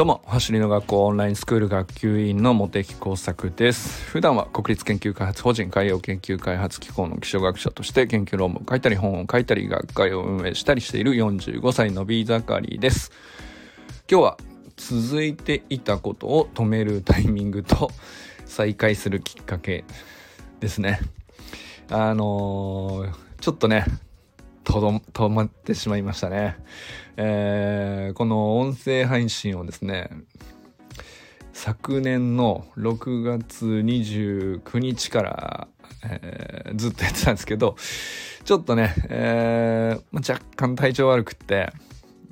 どうも走りの学校オンラインスクール学級委員の茂木耕作です。普段は国立研究開発法人海洋研究開発機構の気象学者として研究論文を書いたり本を書いたり学会を運営したりしている45歳のビー盛りです。今日は続いていたことを止めるタイミングと再開するきっかけですね。あのー、ちょっとねとど止まってしまいましたね。えー、この音声配信をですね、昨年の6月29日から、えー、ずっとやってたんですけど、ちょっとね、えー、若干体調悪くって、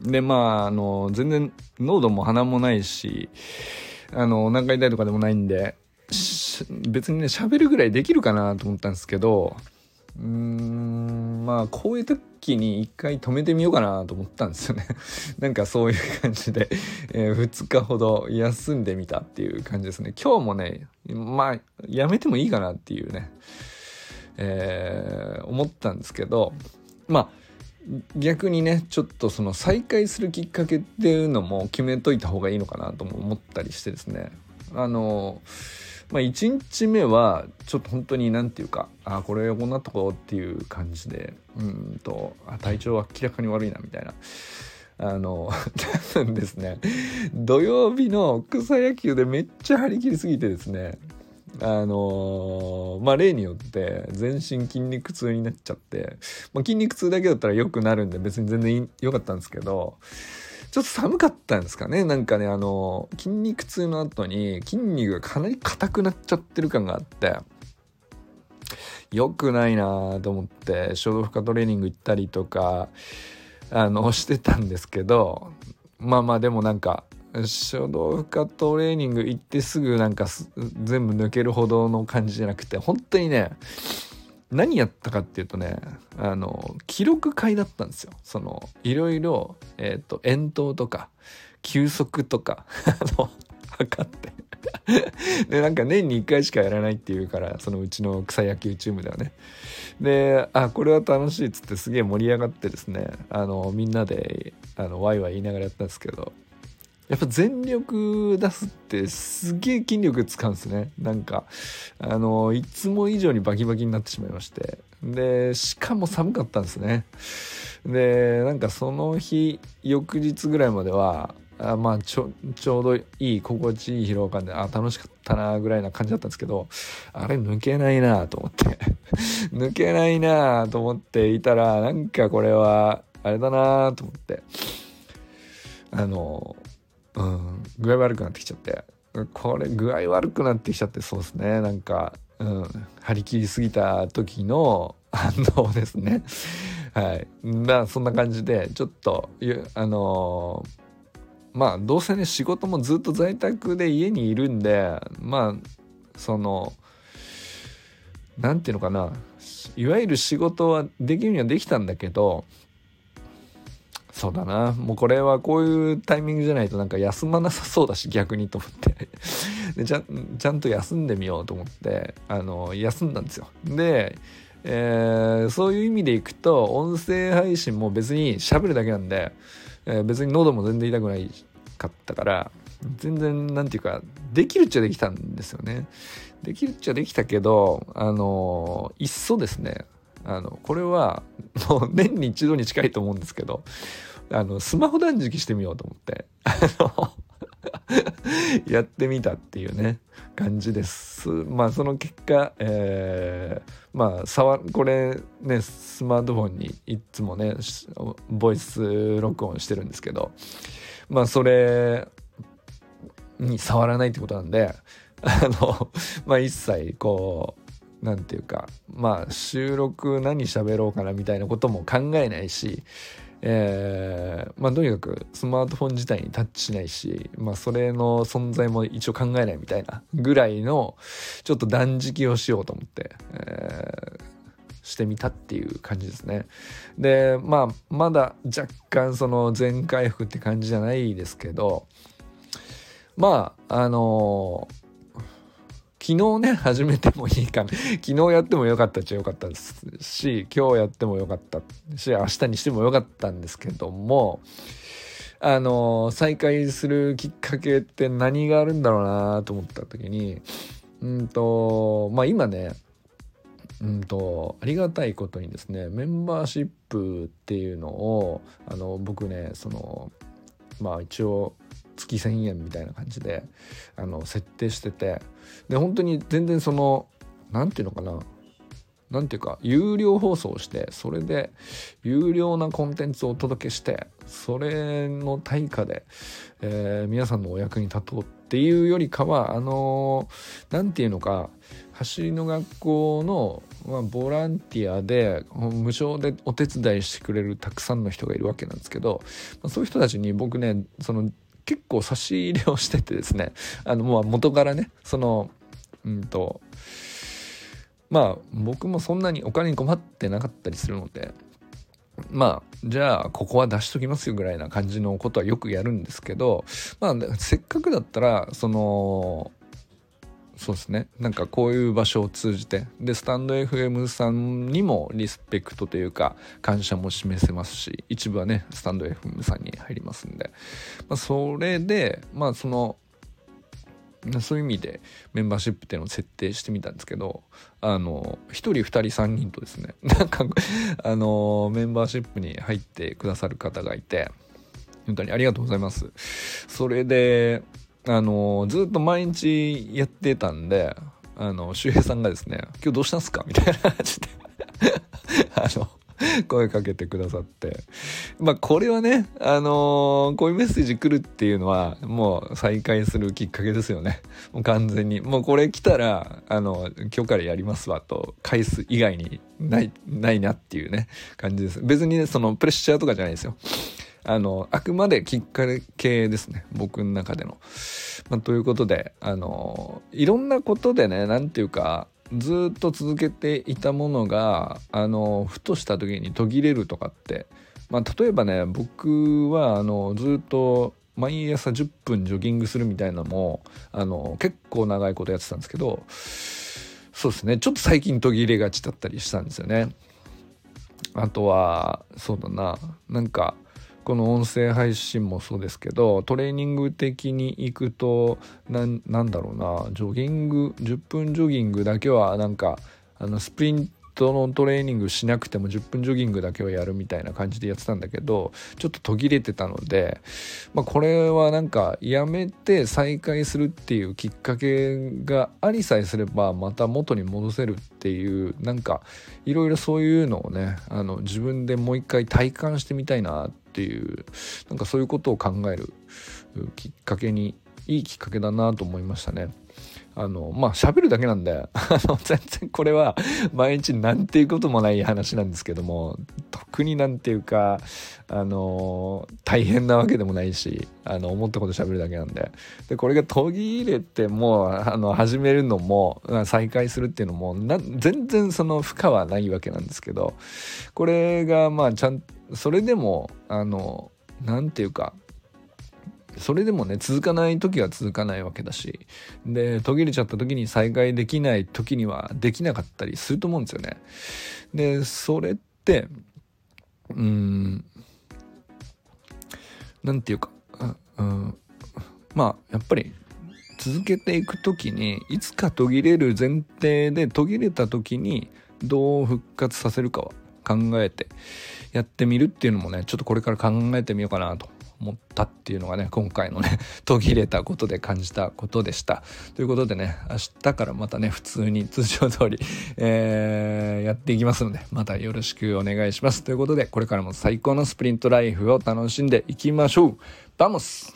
で、まあ、あの、全然喉も鼻もないし、あの、お腹痛いとかでもないんで、別にね、喋るぐらいできるかなと思ったんですけど、まあこういう時に一回止めてみようかなと思ったんですよね。なんかそういう感じで、えー、2日ほど休んでみたっていう感じですね。今日もねまあやめてもいいかなっていうね、えー、思ったんですけどまあ逆にねちょっとその再開するきっかけっていうのも決めといた方がいいのかなとも思ったりしてですね。あのーまあ、1日目はちょっと本当に何て言うかあこれこんなとこっていう感じでうんと体調は明らかに悪いなみたいな。あの、多分ですね、土曜日の草野球でめっちゃ張り切りすぎてですね、あのまあ例によって全身筋肉痛になっちゃって、まあ、筋肉痛だけだったら良くなるんで別に全然良かったんですけどちょっと寒かったんですかね。なんかねあの筋肉痛の後に筋肉がかなり硬くなっちゃってる感があって。良くないなと思って衝動負荷トレーニング行ったりとかあのしてたんですけどまあまあでもなんか初動負荷トレーニング行ってすぐなんか全部抜けるほどの感じじゃなくて本当にね何やったかっていうとねあの記録会だったんですよ。そのいろいろ、えっ、ー、と遠投とか休息とか 測って。でなんか年に1回しかやらないっていうからそのうちの草野球チームではね。であこれは楽しいっつってすげえ盛り上がってですねあのみんなであのワイワイ言いながらやったんですけどやっぱ全力出すってすげえ筋力使うんですね。なんか、あの、いつも以上にバキバキになってしまいまして。で、しかも寒かったんですね。で、なんかその日、翌日ぐらいまでは、あまあちょ、ちょうどいい、心地いい疲労感で、あ、楽しかったな、ぐらいな感じだったんですけど、あれ抜けないなと思って。抜けないなと思っていたら、なんかこれは、あれだなと思って。あの、うん、具合悪くなってきちゃって。これ具合悪くなってきちゃってそうですね。なんか、うん、張り切りすぎた時の 反応ですね。はい。まあそんな感じでちょっとあのー、まあどうせね仕事もずっと在宅で家にいるんでまあその何て言うのかな。いわゆる仕事はできるにはできたんだけどそうだな。もうこれはこういうタイミングじゃないとなんか休まなさそうだし、逆にと思って でちゃ。ちゃんと休んでみようと思って、あの、休んだんですよ。で、えー、そういう意味でいくと、音声配信も別に喋るだけなんで、えー、別に喉も全然痛くないかったから、全然、なんていうか、できるっちゃできたんですよね。できるっちゃできたけど、あの、いっそですね、あの、これは、もう年に一度に近いと思うんですけど、あの、スマホ断食してみようと思って、やってみたっていうね、感じです。まあ、その結果、えー、まあ、触、これね、スマートフォンにいつもね、ボイス録音してるんですけど、まあ、それに触らないってことなんで、あの、まあ、一切こう、何て言うかまあ収録何喋ろうかなみたいなことも考えないし、えー、まあとにかくスマートフォン自体にタッチしないし、まあそれの存在も一応考えないみたいなぐらいのちょっと断食をしようと思って、えー、してみたっていう感じですね。で、まあまだ若干その全回復って感じじゃないですけど、まああのー昨日ね、始めてもいいかな。昨日やってもよかったっちゃよかったですし、今日やってもよかったし、明日にしてもよかったんですけども、あの再開するきっかけって何があるんだろうなと思った時にうんとまあ今ねうんとありがたいことにですねメンバーシップっていうのをあの僕ねそのまあ一応月1,000円みたいな感じであの設定しててで本当に全然その何て言うのかな何ていうか有料放送してそれで有料なコンテンツをお届けしてそれの対価で、えー、皆さんのお役に立とうっていうよりかはあの何、ー、て言うのか走りの学校の、まあ、ボランティアで無償でお手伝いしてくれるたくさんの人がいるわけなんですけど、まあ、そういう人たちに僕ねその結構差し入れをしててですね。あのもう元からねそのうんとまあ僕もそんなにお金に困ってなかったりするのでまあじゃあここは出しときますよぐらいな感じのことはよくやるんですけどまあせっかくだったらそのそうですね。なんかこういう場所を通じて。でスタンド FM さんにもリスペクトというか感謝も示せますし一部はねスタンド FM さんに入りますんで、まあ、それでまあそのそういう意味でメンバーシップっていうのを設定してみたんですけどあの1人2人3人とですね なんかあのメンバーシップに入ってくださる方がいて本当にありがとうございます。それであのずっと毎日やってたんであの周平さんがですね「今日どうしたんすか?」みたいな感じで あの声かけてくださって。まあこれはねあのー、こういうメッセージ来るっていうのはもう再開するきっかけですよね。もう完全に。もうこれ来たらあの今日からやりますわと返す以外にないないなっていうね感じです。別にねそのプレッシャーとかじゃないですよ。あの、あくまできっかけですね。僕の中での。まあ、ということで、あの、いろんなことでね、何て言うか、ずっと続けていたものが、あの、ふとした時に途切れるとかって、まあ、例えばね、僕は、あの、ずっと、毎朝10分ジョギングするみたいなのも、あの、結構長いことやってたんですけど、そうですね、ちょっと最近途切れがちだったりしたんですよね。あとは、そうだな、なんか、この音声配信もそうですけどトレーニング的に行くとなんだろうなジョギング10分ジョギングだけはなんかあのスプリントのトレーニングしなくても10分ジョギングだけはやるみたいな感じでやってたんだけどちょっと途切れてたので、まあ、これはなんかやめて再開するっていうきっかけがありさえすればまた元に戻せるっていうなんかいろいろそういうのをねあの自分でもう一回体感してみたいなっていうなんかそういうことを考えるきっかけにいいきっかけだなと思いましたね。あの、まあ、喋るだけなんで、あの、全然これは毎日なんていうこともない話なんですけども、特になんていうか、あの、大変なわけでもないし、あの、思ったこと喋るだけなんで。で、これが途切れても、あの、始めるのも、再開するっていうのも、全然その負荷はないわけなんですけど、これが、まあ、ちゃん、それでも、あの、なんていうか、それでもね続かない時は続かないわけだしで途切れちゃった時に再開できない時にはできなかったりすると思うんですよね。でそれってうん何て言うか、うん、まあやっぱり続けていく時にいつか途切れる前提で途切れた時にどう復活させるかは考えてやってみるっていうのもねちょっとこれから考えてみようかなと思ったっていうのがね今回のね 途切れたことで感じたことでした。ということでね明日からまたね普通に通常通り、えー、やっていきますのでまたよろしくお願いします。ということでこれからも最高のスプリントライフを楽しんでいきましょう。バモス